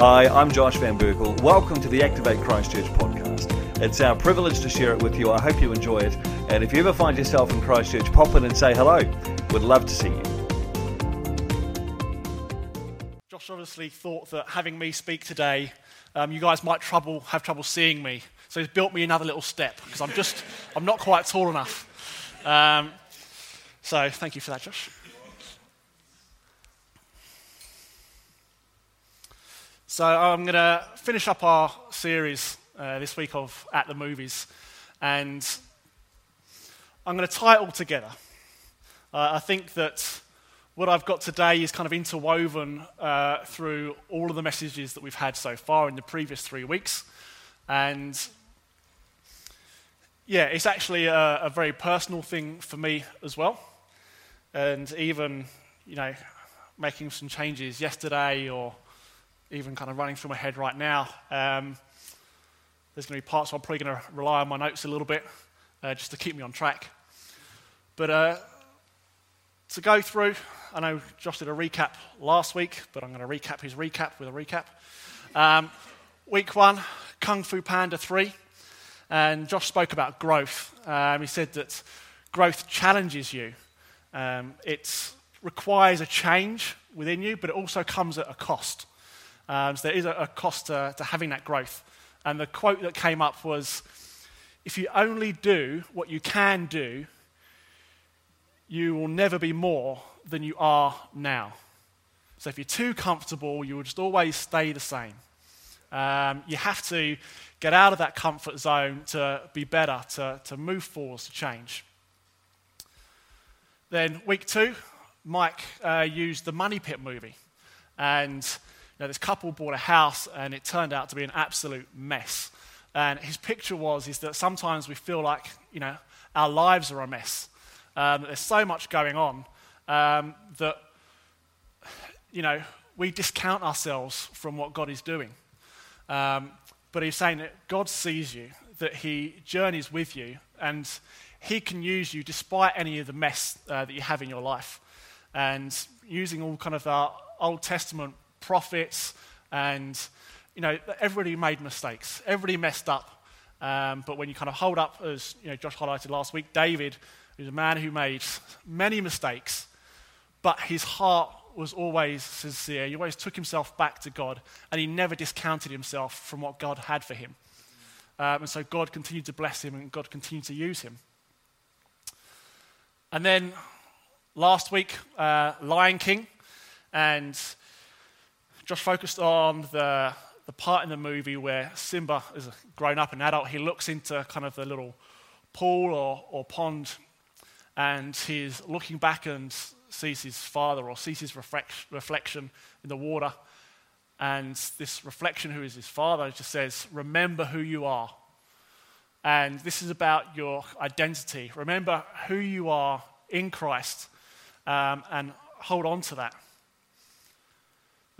Hi, I'm Josh Van Berkel. Welcome to the Activate Christchurch podcast. It's our privilege to share it with you. I hope you enjoy it. And if you ever find yourself in Christchurch, pop in and say hello. We'd love to see you. Josh obviously thought that having me speak today, um, you guys might trouble, have trouble seeing me. So he's built me another little step because I'm just, I'm not quite tall enough. Um, so thank you for that, Josh. So I'm going to finish up our series uh, this week of At the Movies, and I'm going to tie it all together. Uh, I think that what I've got today is kind of interwoven uh, through all of the messages that we've had so far in the previous three weeks, and yeah, it's actually a, a very personal thing for me as well, and even you know making some changes yesterday or even kind of running through my head right now. Um, there's going to be parts where I'm probably going to rely on my notes a little bit uh, just to keep me on track. But uh, to go through, I know Josh did a recap last week, but I'm going to recap his recap with a recap. Um, week one, Kung Fu Panda 3. And Josh spoke about growth. Um, he said that growth challenges you. Um, it requires a change within you, but it also comes at a cost. Um, so there is a, a cost to, to having that growth. And the quote that came up was if you only do what you can do, you will never be more than you are now. So if you're too comfortable, you will just always stay the same. Um, you have to get out of that comfort zone to be better, to, to move forward, to change. Then, week two, Mike uh, used the Money Pit movie. And now, this couple bought a house and it turned out to be an absolute mess. And his picture was is that sometimes we feel like, you know, our lives are a mess. Um, there's so much going on um, that, you know, we discount ourselves from what God is doing. Um, but he's saying that God sees you, that he journeys with you, and he can use you despite any of the mess uh, that you have in your life. And using all kind of our Old Testament prophets, and you know, everybody made mistakes. Everybody messed up. Um, but when you kind of hold up, as you know, Josh highlighted last week, David is a man who made many mistakes, but his heart was always sincere. He always took himself back to God, and he never discounted himself from what God had for him. Um, and so God continued to bless him, and God continued to use him. And then last week, uh, Lion King, and Josh focused on the, the part in the movie where Simba is grown up, an adult. He looks into kind of the little pool or, or pond and he's looking back and sees his father or sees his reflection in the water. And this reflection, who is his father, just says, Remember who you are. And this is about your identity. Remember who you are in Christ um, and hold on to that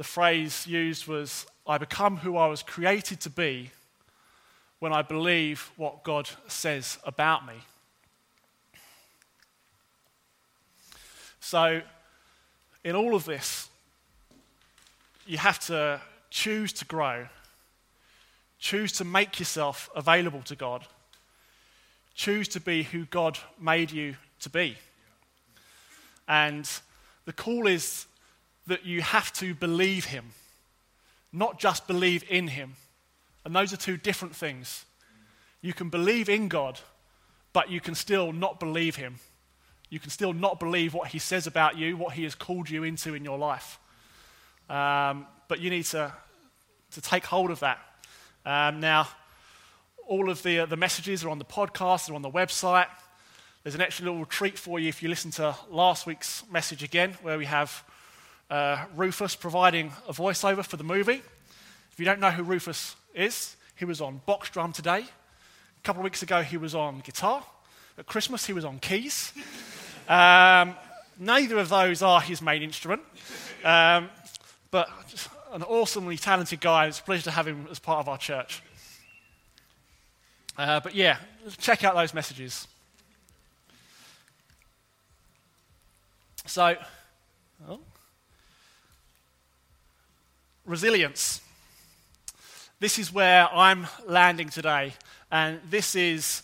the phrase used was, I become who I was created to be when I believe what God says about me. So, in all of this, you have to choose to grow, choose to make yourself available to God, choose to be who God made you to be. And the call is that you have to believe him, not just believe in him. And those are two different things. You can believe in God, but you can still not believe him. You can still not believe what he says about you, what he has called you into in your life. Um, but you need to, to take hold of that. Um, now, all of the, uh, the messages are on the podcast, they're on the website. There's an extra little treat for you if you listen to last week's message again, where we have uh, Rufus providing a voiceover for the movie. If you don't know who Rufus is, he was on box drum today. A couple of weeks ago, he was on guitar. At Christmas, he was on keys. Um, neither of those are his main instrument. Um, but an awesomely talented guy. It's a pleasure to have him as part of our church. Uh, but yeah, check out those messages. So, oh, resilience. this is where I'm landing today. And this is,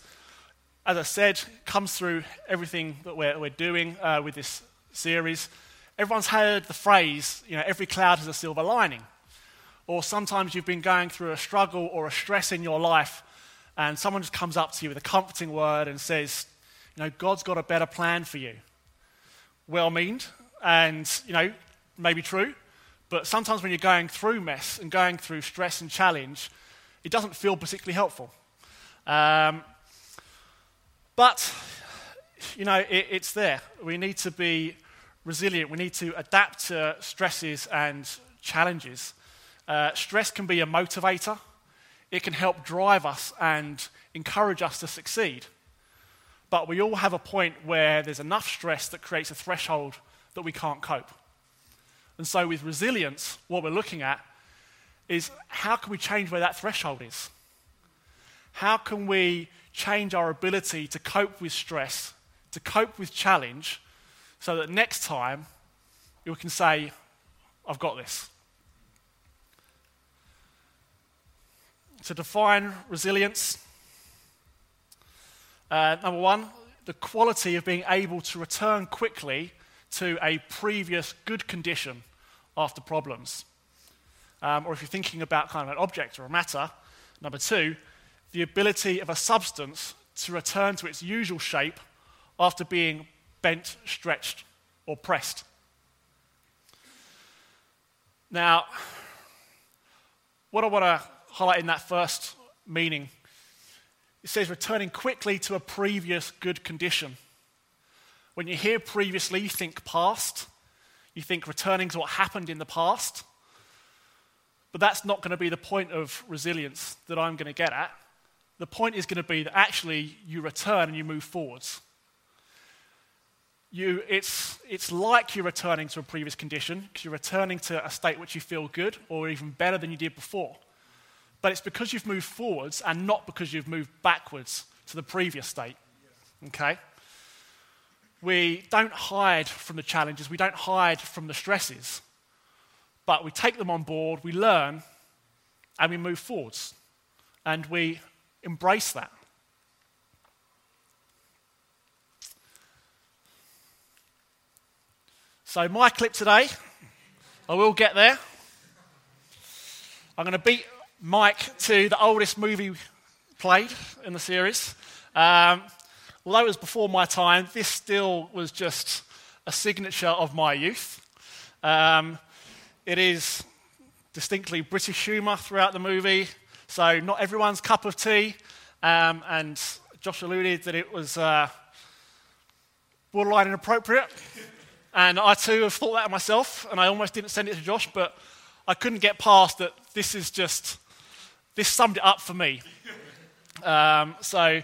as I said, comes through everything that we're, we're doing uh, with this series. Everyone's heard the phrase, you know, every cloud has a silver lining. Or sometimes you've been going through a struggle or a stress in your life, and someone just comes up to you with a comforting word and says, you know, God's got a better plan for you. Well meaned, and, you know, maybe true, but sometimes when you're going through mess and going through stress and challenge, it doesn't feel particularly helpful. Um, but, you know, it, it's there. We need to be resilient. We need to adapt to stresses and challenges. Uh, stress can be a motivator, it can help drive us and encourage us to succeed. But we all have a point where there's enough stress that creates a threshold that we can't cope. And so, with resilience, what we're looking at is how can we change where that threshold is? How can we change our ability to cope with stress, to cope with challenge, so that next time we can say, I've got this? To define resilience, uh, number one, the quality of being able to return quickly to a previous good condition after problems. Um, or if you're thinking about kind of an object or a matter, number two, the ability of a substance to return to its usual shape after being bent, stretched, or pressed. Now, what I want to highlight in that first meaning, it says returning quickly to a previous good condition. When you hear previously, you think past, you think returning to what happened in the past. But that's not going to be the point of resilience that I'm going to get at. The point is going to be that actually you return and you move forwards. You, it's, it's like you're returning to a previous condition because you're returning to a state which you feel good or even better than you did before. But it's because you've moved forwards and not because you've moved backwards to the previous state. Okay? We don't hide from the challenges, we don't hide from the stresses, but we take them on board, we learn, and we move forwards. And we embrace that. So, my clip today, I will get there. I'm going to beat Mike to the oldest movie played in the series. Um, although it was before my time, this still was just a signature of my youth. Um, it is distinctly British humour throughout the movie, so not everyone's cup of tea. Um, and Josh alluded that it was uh, borderline inappropriate. And I too have thought that myself, and I almost didn't send it to Josh, but I couldn't get past that this is just, this summed it up for me. Um, so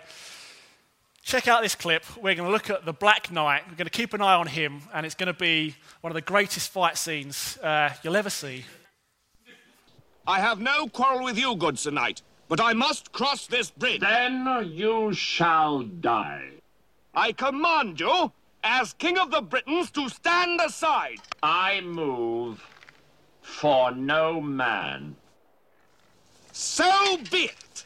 check out this clip. We're going to look at the Black Knight. We're going to keep an eye on him, and it's going to be one of the greatest fight scenes uh, you'll ever see. I have no quarrel with you, good Sir Knight, but I must cross this bridge. Then you shall die. I command you, as King of the Britons, to stand aside. I move for no man. So be it.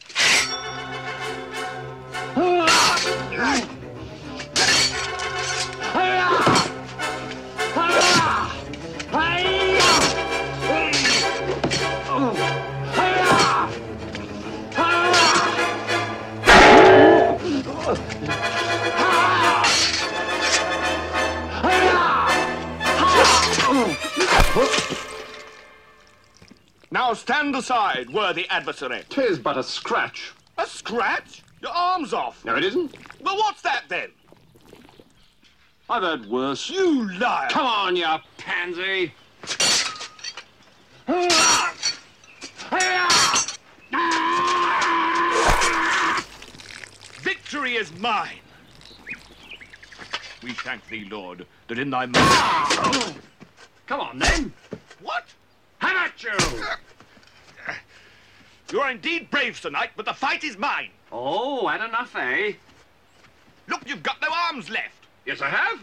Now stand aside, worthy adversary. Tis but a scratch. A scratch? Your arm's off. No, it isn't. Well, what's that then? I've heard worse. You liar! Come on, you pansy. Victory is mine. We thank thee, Lord, that in thy mercy... Come on, then. What? Have at you. You are indeed brave tonight, but the fight is mine. Oh, had enough, eh? Look, you've got no arms left. Yes, I have.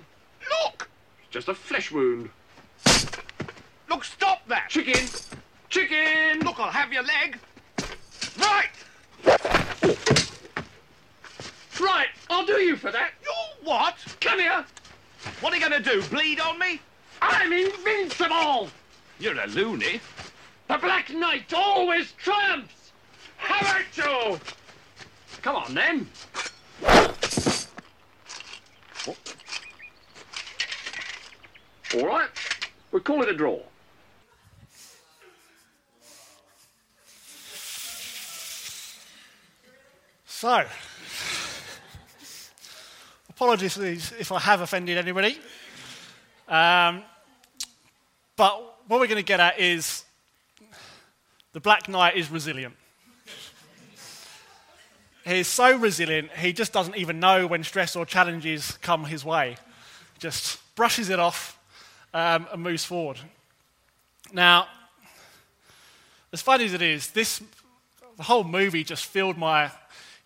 Look! It's just a flesh wound. Look, stop that! Chicken! Chicken! Look, I'll have your leg. Right! Right, I'll do you for that. You what? Come here! What are you going to do, bleed on me? I'm invincible! You're a loony. The Black Knight always triumphs. How about you. Come on, then. All right. We'll call it a draw. So, apologies if I have offended anybody. Um, but what we're going to get at is the Black Knight is resilient. He's so resilient, he just doesn't even know when stress or challenges come his way. Just brushes it off um, and moves forward. Now, as funny as it is, this the whole movie just filled my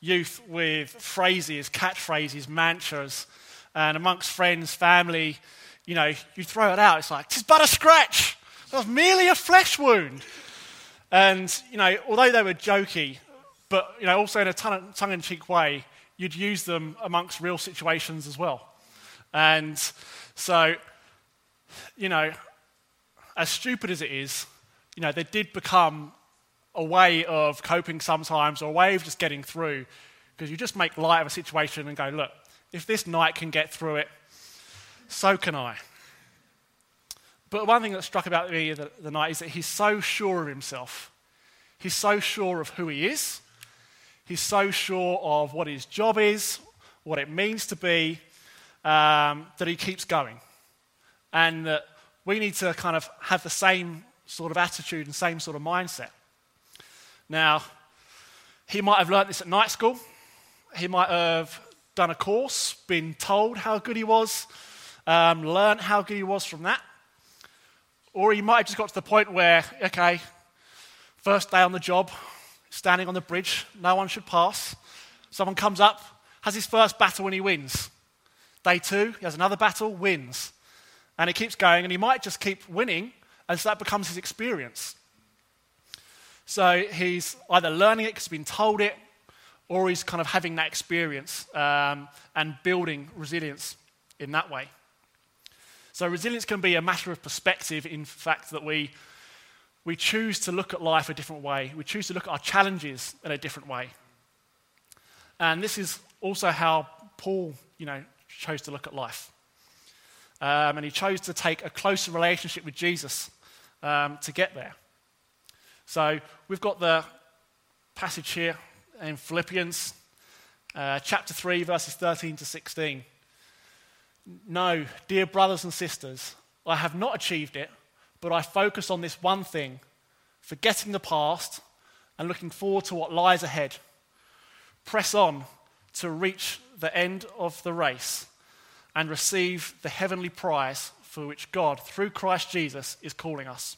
youth with phrases, catchphrases, mantras, and amongst friends, family, you know, you throw it out. It's like, "It's but a scratch. That was merely a flesh wound." And you know, although they were jokey, but you know, also in a tongue-in-cheek way, you'd use them amongst real situations as well. And so, you know, as stupid as it is, you know, they did become a way of coping sometimes or a way of just getting through because you just make light of a situation and go, look, if this knight can get through it, so can I. But one thing that struck about me the, the knight is that he's so sure of himself. He's so sure of who he is. He's so sure of what his job is, what it means to be, um, that he keeps going. And that we need to kind of have the same sort of attitude and same sort of mindset. Now, he might have learnt this at night school. He might have done a course, been told how good he was, um, learned how good he was from that. Or he might have just got to the point where, okay, first day on the job, standing on the bridge, no one should pass. Someone comes up, has his first battle and he wins. Day two, he has another battle, wins. And he keeps going, and he might just keep winning, and so that becomes his experience. So he's either learning it because he's been told it, or he's kind of having that experience um, and building resilience in that way. So resilience can be a matter of perspective, in fact, that we, we choose to look at life a different way. We choose to look at our challenges in a different way. And this is also how Paul, you know, chose to look at life. Um, and he chose to take a closer relationship with Jesus um, to get there. So we've got the passage here in Philippians uh, chapter 3, verses 13 to 16. No, dear brothers and sisters, I have not achieved it, but I focus on this one thing, forgetting the past and looking forward to what lies ahead. Press on to reach the end of the race and receive the heavenly prize for which God, through Christ Jesus, is calling us.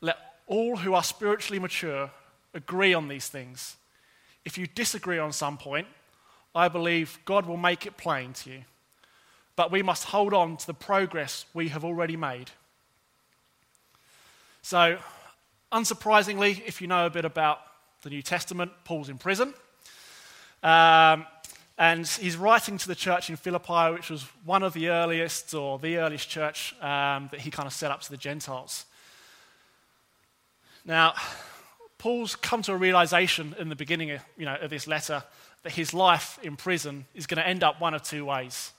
Let all who are spiritually mature agree on these things. If you disagree on some point, I believe God will make it plain to you. But we must hold on to the progress we have already made. So, unsurprisingly, if you know a bit about the New Testament, Paul's in prison. Um, and he's writing to the church in Philippi, which was one of the earliest or the earliest church um, that he kind of set up to the Gentiles. Now, Paul's come to a realization in the beginning of, you know, of this letter that his life in prison is going to end up one of two ways.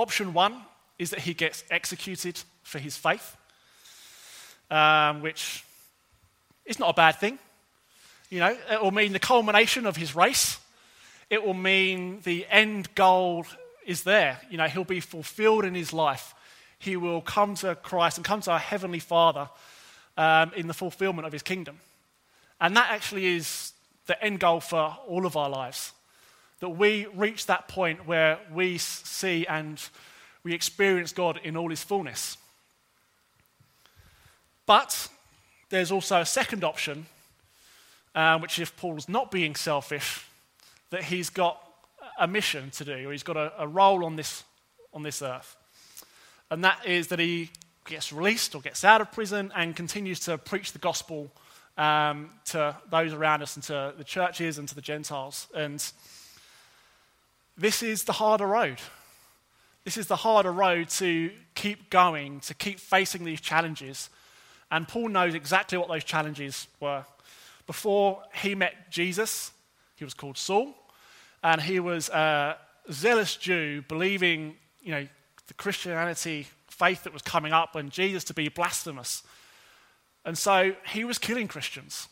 Option one is that he gets executed for his faith, um, which is not a bad thing. You know, it will mean the culmination of his race. It will mean the end goal is there. You know, he'll be fulfilled in his life. He will come to Christ and come to our Heavenly Father um, in the fulfillment of his kingdom. And that actually is the end goal for all of our lives. That we reach that point where we see and we experience God in all his fullness. But there's also a second option, uh, which if Paul's not being selfish, that he's got a mission to do, or he's got a, a role on this, on this earth. And that is that he gets released or gets out of prison and continues to preach the gospel um, to those around us and to the churches and to the Gentiles. And this is the harder road. This is the harder road to keep going, to keep facing these challenges. And Paul knows exactly what those challenges were. Before he met Jesus, he was called Saul, and he was a zealous Jew, believing, you know, the Christianity faith that was coming up and Jesus to be blasphemous. And so he was killing Christians.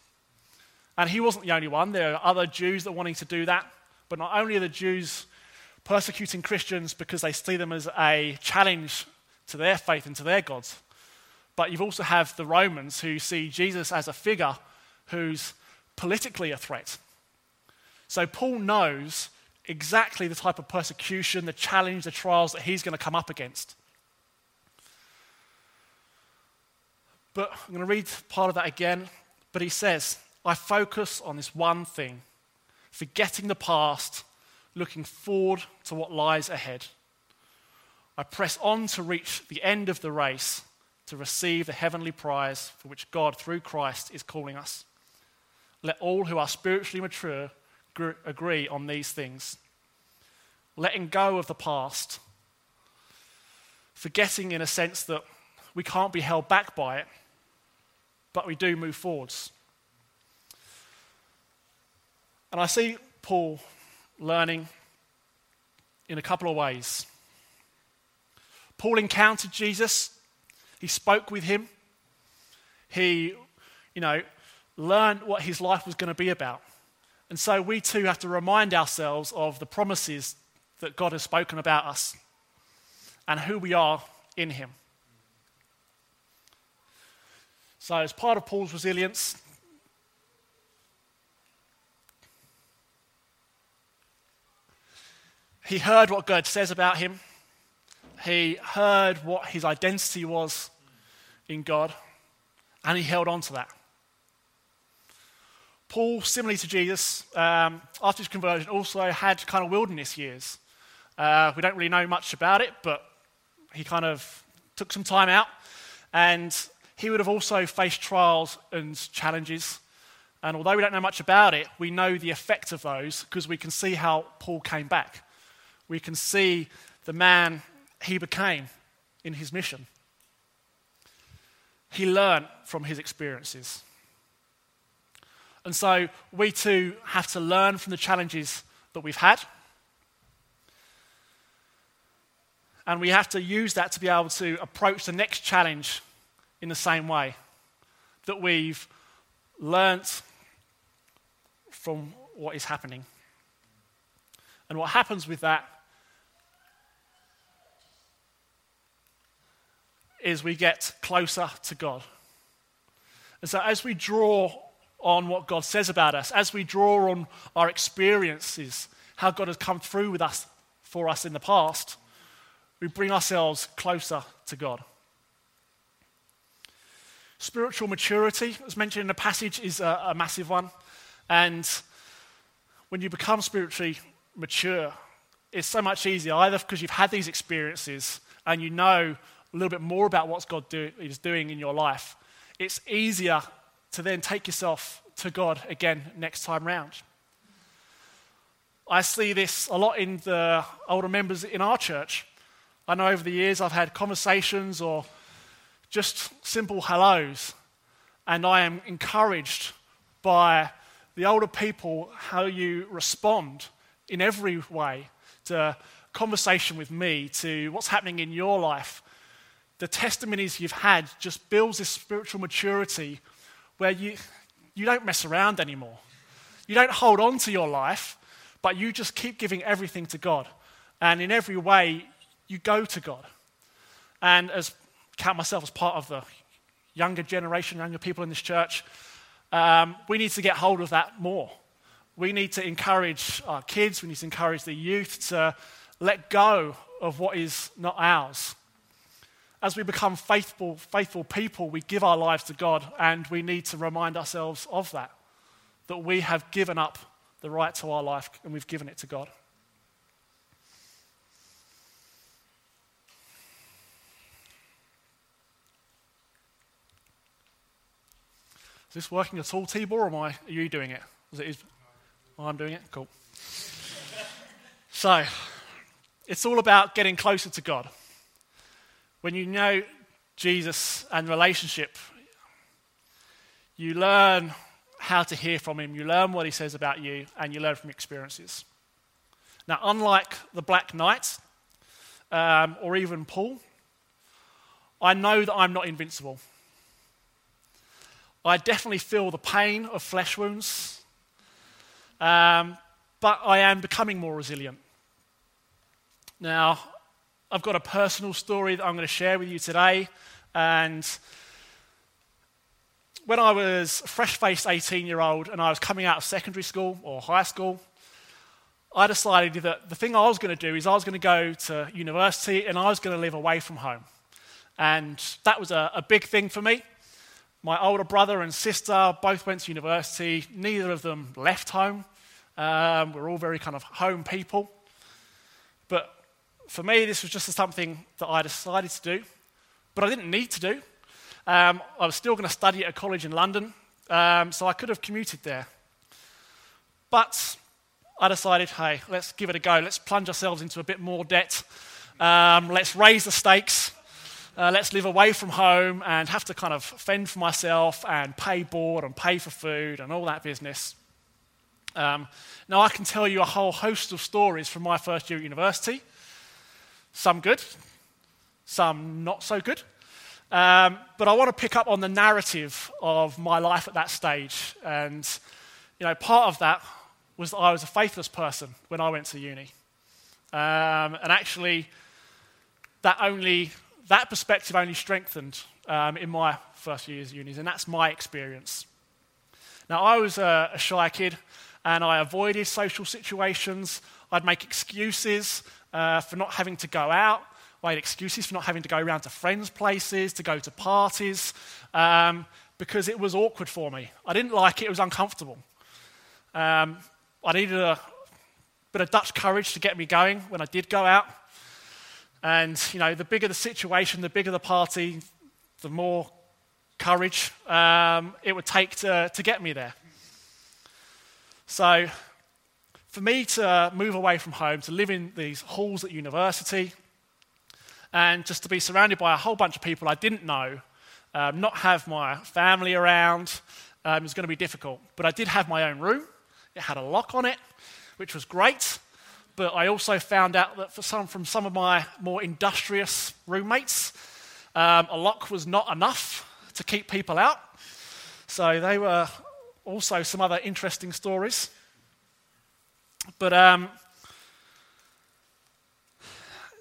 And he wasn't the only one. There are other Jews that wanting to do that. But not only are the Jews persecuting Christians because they see them as a challenge to their faith and to their gods, but you also have the Romans who see Jesus as a figure who's politically a threat. So Paul knows exactly the type of persecution, the challenge, the trials that he's going to come up against. But I'm going to read part of that again. But he says, I focus on this one thing, forgetting the past, looking forward to what lies ahead. I press on to reach the end of the race to receive the heavenly prize for which God, through Christ, is calling us. Let all who are spiritually mature agree on these things. Letting go of the past, forgetting in a sense that we can't be held back by it, but we do move forwards. And I see Paul learning in a couple of ways. Paul encountered Jesus, he spoke with him, he, you know, learned what his life was going to be about. And so we too have to remind ourselves of the promises that God has spoken about us and who we are in him. So, as part of Paul's resilience, he heard what God says about him. He heard what his identity was in God, and he held on to that. Paul, similarly to Jesus, um, after his conversion, also had kind of wilderness years. Uh, we don't really know much about it, but he kind of took some time out, and he would have also faced trials and challenges. And although we don't know much about it, we know the effect of those because we can see how Paul came back we can see the man he became in his mission. He learned from his experiences. And so we too have to learn from the challenges that we've had. And we have to use that to be able to approach the next challenge in the same way that we've learnt from what is happening. And what happens with that is we get closer to God. And so, as we draw on what God says about us, as we draw on our experiences, how God has come through with us for us in the past, we bring ourselves closer to God. Spiritual maturity, as mentioned in the passage, is a, a massive one. And when you become spiritually mature, it's so much easier, either because you've had these experiences and you know a little bit more about what God do, is doing in your life, it's easier to then take yourself to God again next time round. I see this a lot in the older members in our church. I know over the years I've had conversations or just simple hellos, and I am encouraged by the older people how you respond in every way to conversation with me, to what's happening in your life, the testimonies you've had just builds this spiritual maturity where you, you don't mess around anymore. You don't hold on to your life, but you just keep giving everything to God. And in every way, you go to God. And as count myself as part of the younger generation, younger people in this church, um, we need to get hold of that more. We need to encourage our kids, we need to encourage the youth to let go of what is not ours as we become faithful, faithful people, we give our lives to God, and we need to remind ourselves of that. That we have given up the right to our life and we've given it to God. Is this working at all, Tibor, or am I, are you doing it? Is it is, oh, I'm doing it? Cool. So, it's all about getting closer to God. When you know Jesus and relationship, you learn how to hear from him, you learn what he says about you, and you learn from experiences. Now, unlike the Black Knight um, or even Paul, I know that I'm not invincible. I definitely feel the pain of flesh wounds, um, but I am becoming more resilient. Now, I've got a personal story that I'm going to share with you today, and when I was a fresh faced 18 year old and I was coming out of secondary school or high school, I decided that the thing I was going to do is I was going to go to university and I was going to live away from home. And that was a, a big thing for me. My older brother and sister both went to university. Neither of them left home. Um, we're all very kind of home people. For me, this was just something that I decided to do, but I didn't need to do. Um, I was still going to study at a college in London, um, so I could have commuted there. But I decided, hey, let's give it a go. Let's plunge ourselves into a bit more debt. Um, let's raise the stakes. Uh, let's live away from home and have to kind of fend for myself and pay board and pay for food and all that business. Um, now, I can tell you a whole host of stories from my first year at university. Some good, some not so good. Um, but I want to pick up on the narrative of my life at that stage. And, you know, part of that was that I was a faithless person when I went to uni. Um, and actually, that only, that perspective only strengthened um, in my first years of unis, and that's my experience. Now, I was a, a shy kid, and I avoided social situations. I'd make excuses uh, for not having to go out. I had excuses for not having to go around to friends' places, to go to parties, um, because it was awkward for me. I didn't like it, it was uncomfortable. Um, I needed a bit of Dutch courage to get me going when I did go out. And, you know, the bigger the situation, the bigger the party, the more courage um, it would take to, to get me there. So, for me to move away from home, to live in these halls at university, and just to be surrounded by a whole bunch of people I didn't know, um, not have my family around, um, was going to be difficult. But I did have my own room. It had a lock on it, which was great. But I also found out that for some, from some of my more industrious roommates, um, a lock was not enough to keep people out. So they were also some other interesting stories. But um,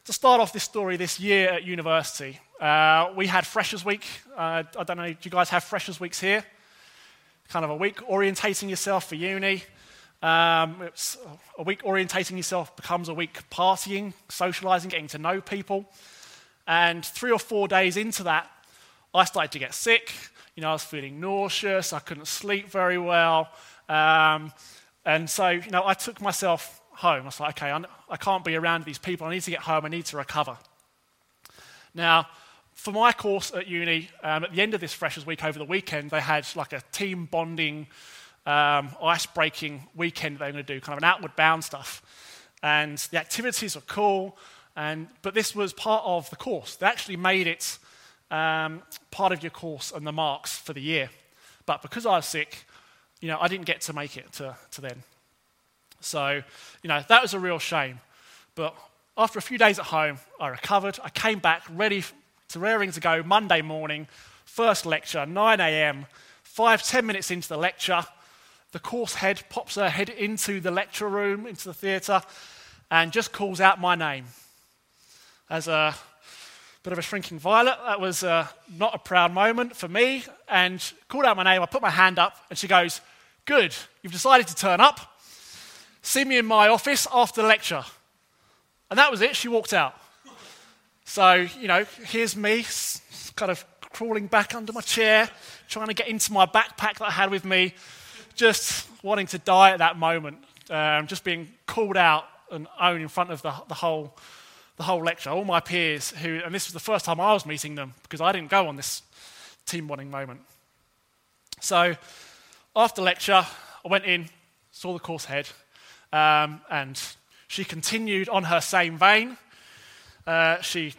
to start off this story this year at university, uh, we had Freshers Week. Uh, I don't know, do you guys have Freshers Weeks here? Kind of a week orientating yourself for uni. Um, it's a week orientating yourself becomes a week partying, socializing, getting to know people. And three or four days into that, I started to get sick. You know, I was feeling nauseous. I couldn't sleep very well. Um, and so, you know, I took myself home. I was like, okay, I can't be around these people. I need to get home. I need to recover. Now, for my course at uni, um, at the end of this Freshers Week over the weekend, they had like a team bonding, um, ice breaking weekend they were going to do, kind of an outward bound stuff. And the activities were cool, and, but this was part of the course. They actually made it um, part of your course and the marks for the year. But because I was sick, you know, I didn't get to make it to, to then. So, you know, that was a real shame. But after a few days at home, I recovered. I came back ready to raring to go Monday morning, first lecture, 9 a.m. Five, ten minutes into the lecture, the course head pops her head into the lecture room, into the theatre, and just calls out my name. As a bit of a shrinking violet, that was uh, not a proud moment for me, and called out my name. I put my hand up, and she goes, Good, you've decided to turn up see me in my office after the lecture. And that was it. She walked out. So, you know, here's me kind of crawling back under my chair, trying to get into my backpack that I had with me, just wanting to die at that moment, um, just being called out and owned in front of the, the, whole, the whole lecture. All my peers, who, and this was the first time I was meeting them because I didn't go on this team bonding moment. So, after lecture, I went in, saw the course head, um, and she continued on her same vein. Uh, she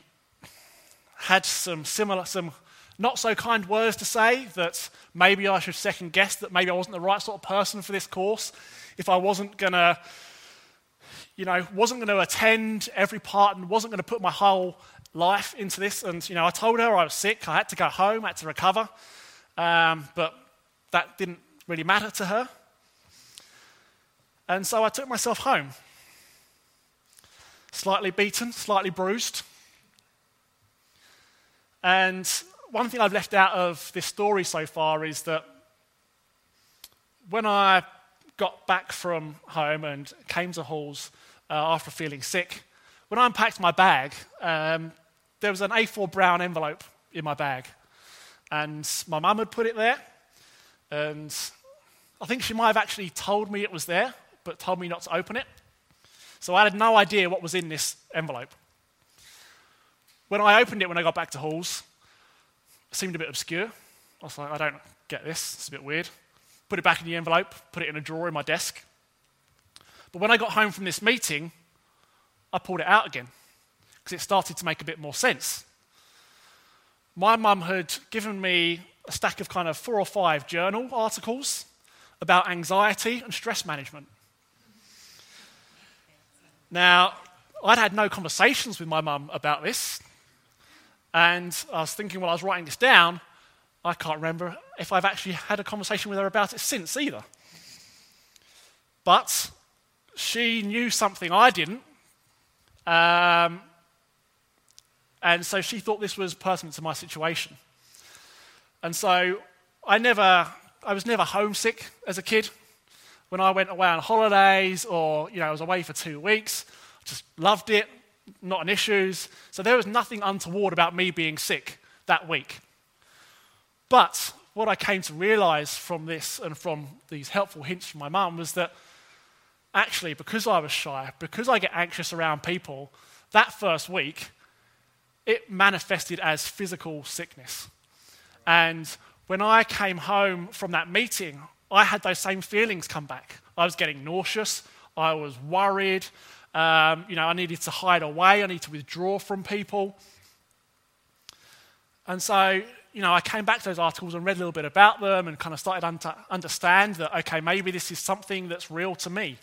had some similar, some not so kind words to say that maybe I should second guess that maybe I wasn't the right sort of person for this course. If I wasn't going to, you know, wasn't going to attend every part and wasn't going to put my whole life into this. And, you know, I told her I was sick. I had to go home, I had to recover. Um, but that didn't really matter to her. And so I took myself home. Slightly beaten, slightly bruised. And one thing I've left out of this story so far is that when I got back from home and came to Halls uh, after feeling sick, when I unpacked my bag, um, there was an A4 brown envelope in my bag. And my mum had put it there. And I think she might have actually told me it was there, but told me not to open it. So I had no idea what was in this envelope. When I opened it when I got back to Halls, it seemed a bit obscure. I was like, I don't get this. It's a bit weird. Put it back in the envelope, put it in a drawer in my desk. But when I got home from this meeting, I pulled it out again because it started to make a bit more sense. My mum had given me a stack of kind of four or five journal articles about anxiety and stress management. Now, I'd had no conversations with my mum about this, and I was thinking while I was writing this down, I can't remember if I've actually had a conversation with her about it since either. But she knew something I didn't, um, and so she thought this was pertinent to my situation. And so I never, I was never homesick as a kid. When I went away on holidays or, you know, I was away for two weeks, just loved it, not an issue. So there was nothing untoward about me being sick that week. But what I came to realize from this and from these helpful hints from my mum was that actually, because I was shy, because I get anxious around people, that first week, it manifested as physical sickness. And when I came home from that meeting, I had those same feelings come back. I was getting nauseous, I was worried, um, you know, I needed to hide away, I needed to withdraw from people. And so, you know, I came back to those articles and read a little bit about them and kind of started to understand that, okay, maybe this is something that's real to me.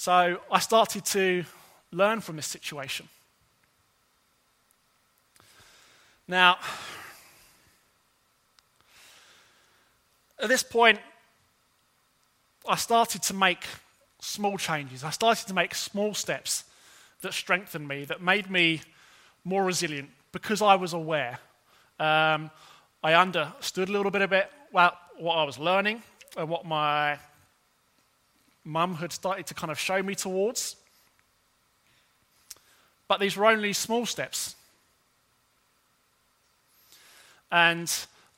So I started to learn from this situation. Now, at this point, I started to make small changes. I started to make small steps that strengthened me, that made me more resilient because I was aware. Um, I understood a little bit about what I was learning and what my mum had started to kind of show me towards. But these were only small steps. And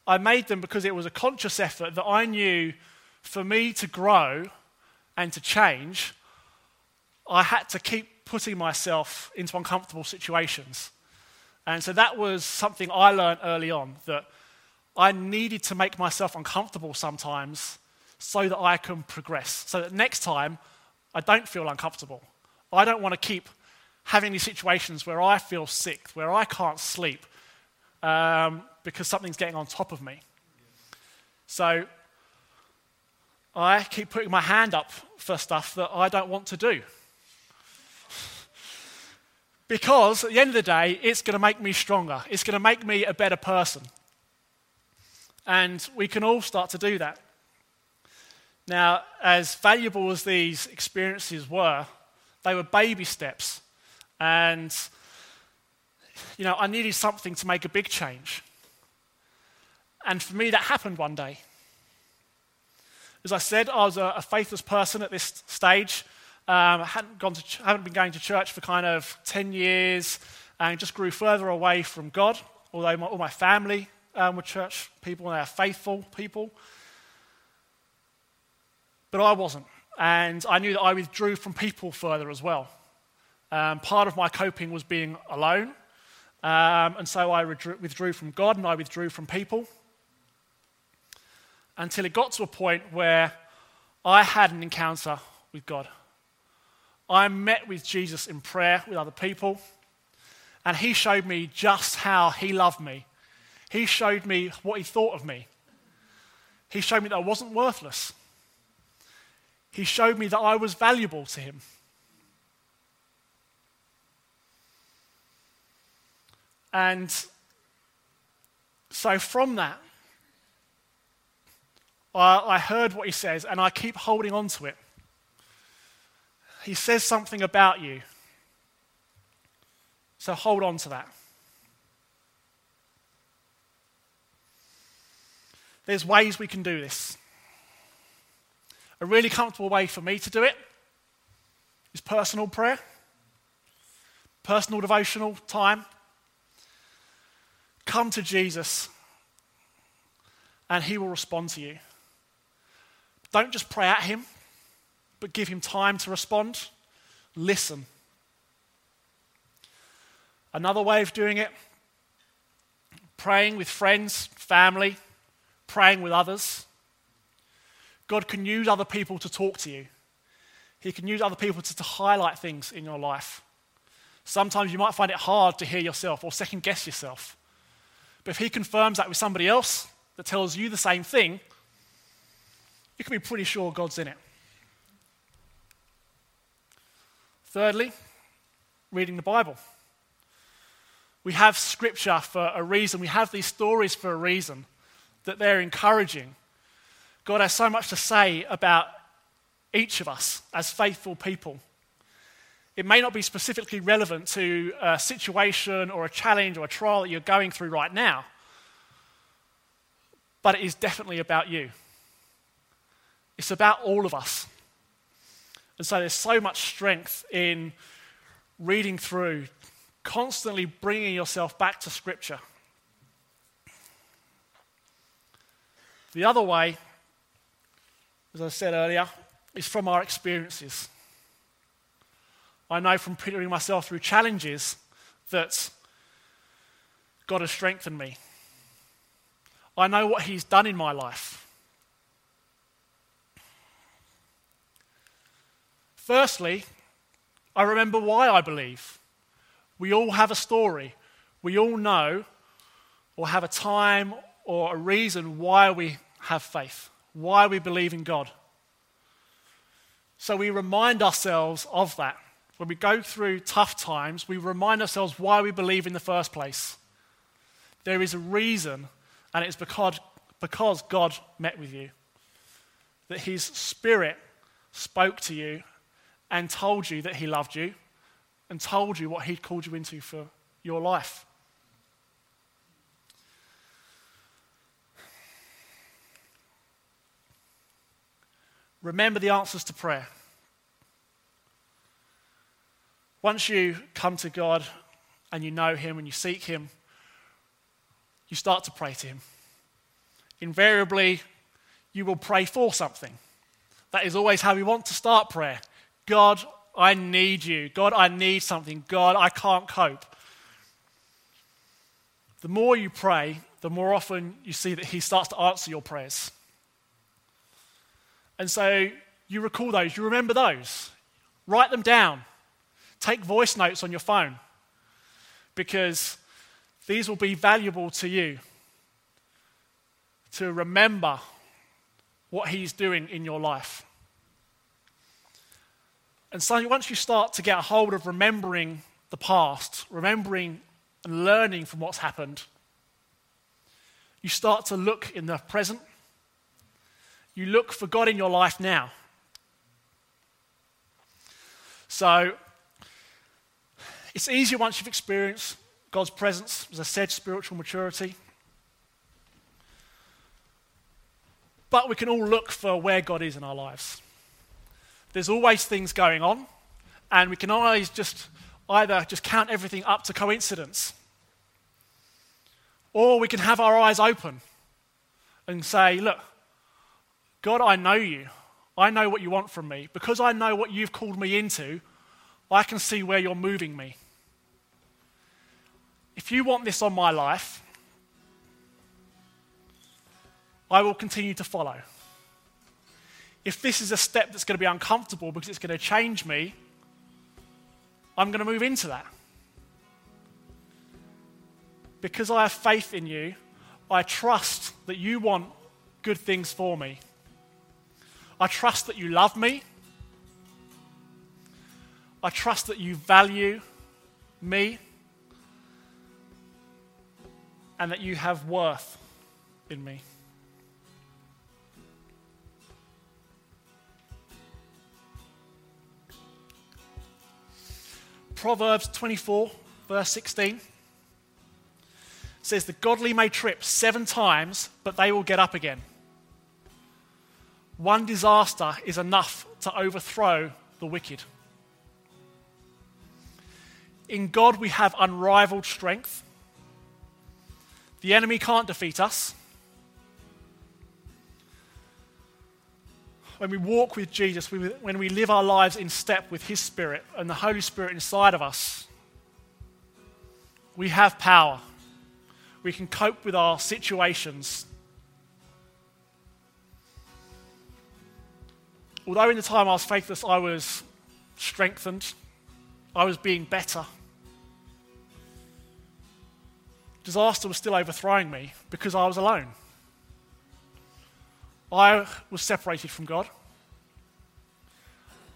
I made them because it was a conscious effort that I knew for me to grow and to change, I had to keep putting myself into uncomfortable situations. And so that was something I learned early on that I needed to make myself uncomfortable sometimes so that I can progress. So that next time I don't feel uncomfortable. I don't want to keep having these situations where I feel sick, where I can't sleep um, because something's getting on top of me. So I keep putting my hand up for stuff that I don't want to do. Because at the end of the day, it's going to make me stronger. It's going to make me a better person. And we can all start to do that. Now, as valuable as these experiences were, they were baby steps. And, you know, I needed something to make a big change. And for me, that happened one day. As I said, I was a, a faithless person at this stage. Um, I hadn't, gone to ch- hadn't been going to church for kind of 10 years and just grew further away from God, although my, all my family um, were church people and they are faithful people. But I wasn't. And I knew that I withdrew from people further as well. Um, part of my coping was being alone. Um, and so I withdrew from God and I withdrew from people until it got to a point where I had an encounter with God. I met with Jesus in prayer with other people, and he showed me just how he loved me. He showed me what he thought of me. He showed me that I wasn't worthless. He showed me that I was valuable to him. And so from that, I, heard what he says and I keep holding on to it. He says something about you. So hold on to that. There's ways we can do this. A really comfortable way for me to do it is personal prayer, personal devotional time. Come to Jesus and he will respond to you. Don't just pray at him, but give him time to respond. Listen. Another way of doing it praying with friends, family, praying with others. God can use other people to talk to you. He can use other people to, to highlight things in your life. Sometimes you might find it hard to hear yourself or second guess yourself. But if He confirms that with somebody else that tells you the same thing, you can be pretty sure God's in it. Thirdly, reading the Bible. We have scripture for a reason. We have these stories for a reason, that they're encouraging. God has so much to say about each of us as faithful people. It may not be specifically relevant to a situation or a challenge or a trial that you're going through right now, but it is definitely about you. It's about all of us. And so there's so much strength in reading through, constantly bringing yourself back to Scripture. The other way, as I said earlier, is from our experiences. I know from putting myself through challenges that God has strengthened me. I know what He's done in my life. Firstly, I remember why I believe. We all have a story. We all know or have a time or a reason why we have faith, why we believe in God. So we remind ourselves of that. When we go through tough times, we remind ourselves why we believe in the first place. There is a reason, and it's because, because God met with you. That His Spirit spoke to you and told you that He loved you and told you what He'd called you into for your life. Remember the answers to prayer. Once you come to God and you know Him and you seek Him, you start to pray to Him. Invariably, you will pray for something. That is always how we want to start prayer. God, I need you. God, I need something. God, I can't cope. The more you pray, the more often you see that He starts to answer your prayers. And so you recall those, you remember those, write them down, take voice notes on your phone because these will be valuable to you to remember what He's doing in your life. And so once you start to get a hold of remembering the past, remembering and learning from what's happened, you start to look in the present you look for God in your life now. So, it's easier once you've experienced God's presence, as I said, spiritual maturity. But we can all look for where God is in our lives. There's always things going on, and we can always just either just count everything up to coincidence, or we can have our eyes open and say, look, God, I know you. I know what you want from me. Because I know what you've called me into, I can see where you're moving me. If you want this on my life, I will continue to follow. If this is a step that's going to be uncomfortable because it's going to change me, I'm going to move into that. Because I have faith in you, I trust that you want good things for me. I trust that you love me. I trust that you value me and that you have worth in me. Proverbs 24, verse 16 says, The godly may trip seven times, but they will get up again. One disaster is enough to overthrow the wicked. In God, we have unrivaled strength. The enemy can't defeat us. When we walk with Jesus, when we live our lives in step with His Spirit and the Holy Spirit inside of us, we have power. We can cope with our situations although in the time I was faithless, I was strengthened, I was being better. Disaster was still overthrowing me because I was alone. I was separated from God.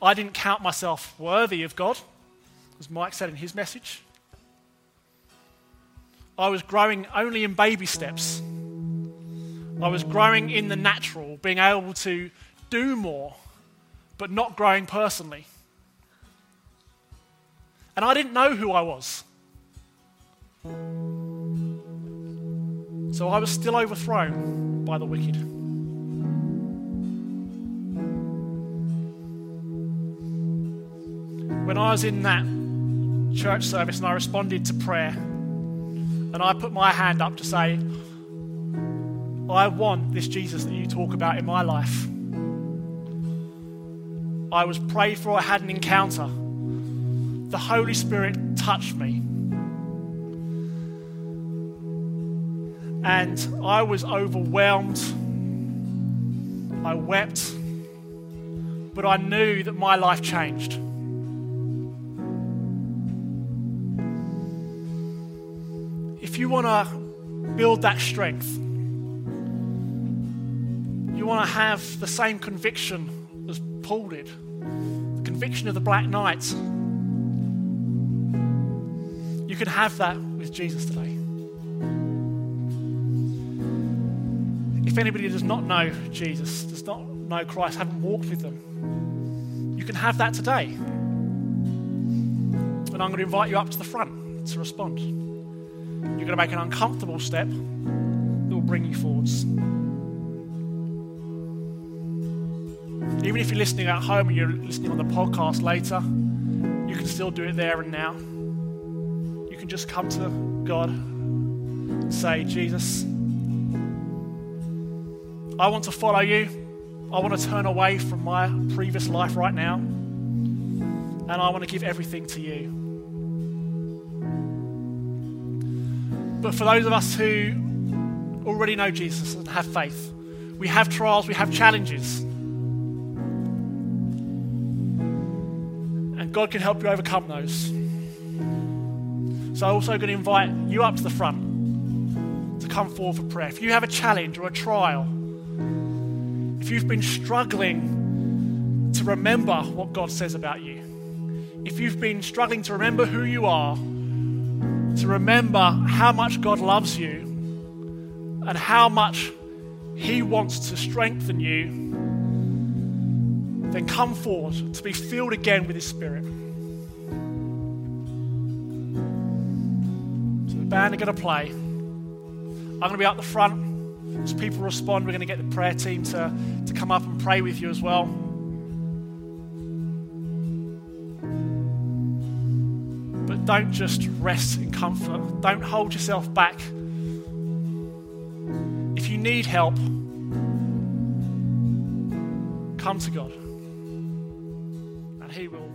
I didn't count myself worthy of God, as Mike said in his message. I was growing only in baby steps. I was growing in the natural, being able to do more but not growing personally. And I didn't know who I was. So I was still overthrown by the wicked. When I was in that church service and I responded to prayer, and I put my hand up to say, I want this Jesus that you talk about in my life. I was prayed for, I had an encounter. The Holy Spirit touched me. And I was overwhelmed. I wept. But I knew that my life changed. If you want to build that strength, you want to have the same conviction as Paul did conviction of the Black Knight. You can have that with Jesus today. If anybody does not know Jesus, does not know Christ, haven't walked with them, you can have that today. And I'm going to invite you up to the front to respond. You're going to make an uncomfortable step that will bring you forwards. Even if you're listening at home and you're listening on the podcast later, you can still do it there and now. You can just come to God and say, Jesus, I want to follow you. I want to turn away from my previous life right now. And I want to give everything to you. But for those of us who already know Jesus and have faith, we have trials, we have challenges. God can help you overcome those. So I'm also going to invite you up to the front to come forward for prayer. If you have a challenge or a trial, if you've been struggling to remember what God says about you, if you've been struggling to remember who you are, to remember how much God loves you and how much He wants to strengthen you then come forward to be filled again with His Spirit. So the band are going to play. I'm going to be up the front. As people respond, we're going to get the prayer team to, to come up and pray with you as well. But don't just rest in comfort. Don't hold yourself back. If you need help, come to God. Will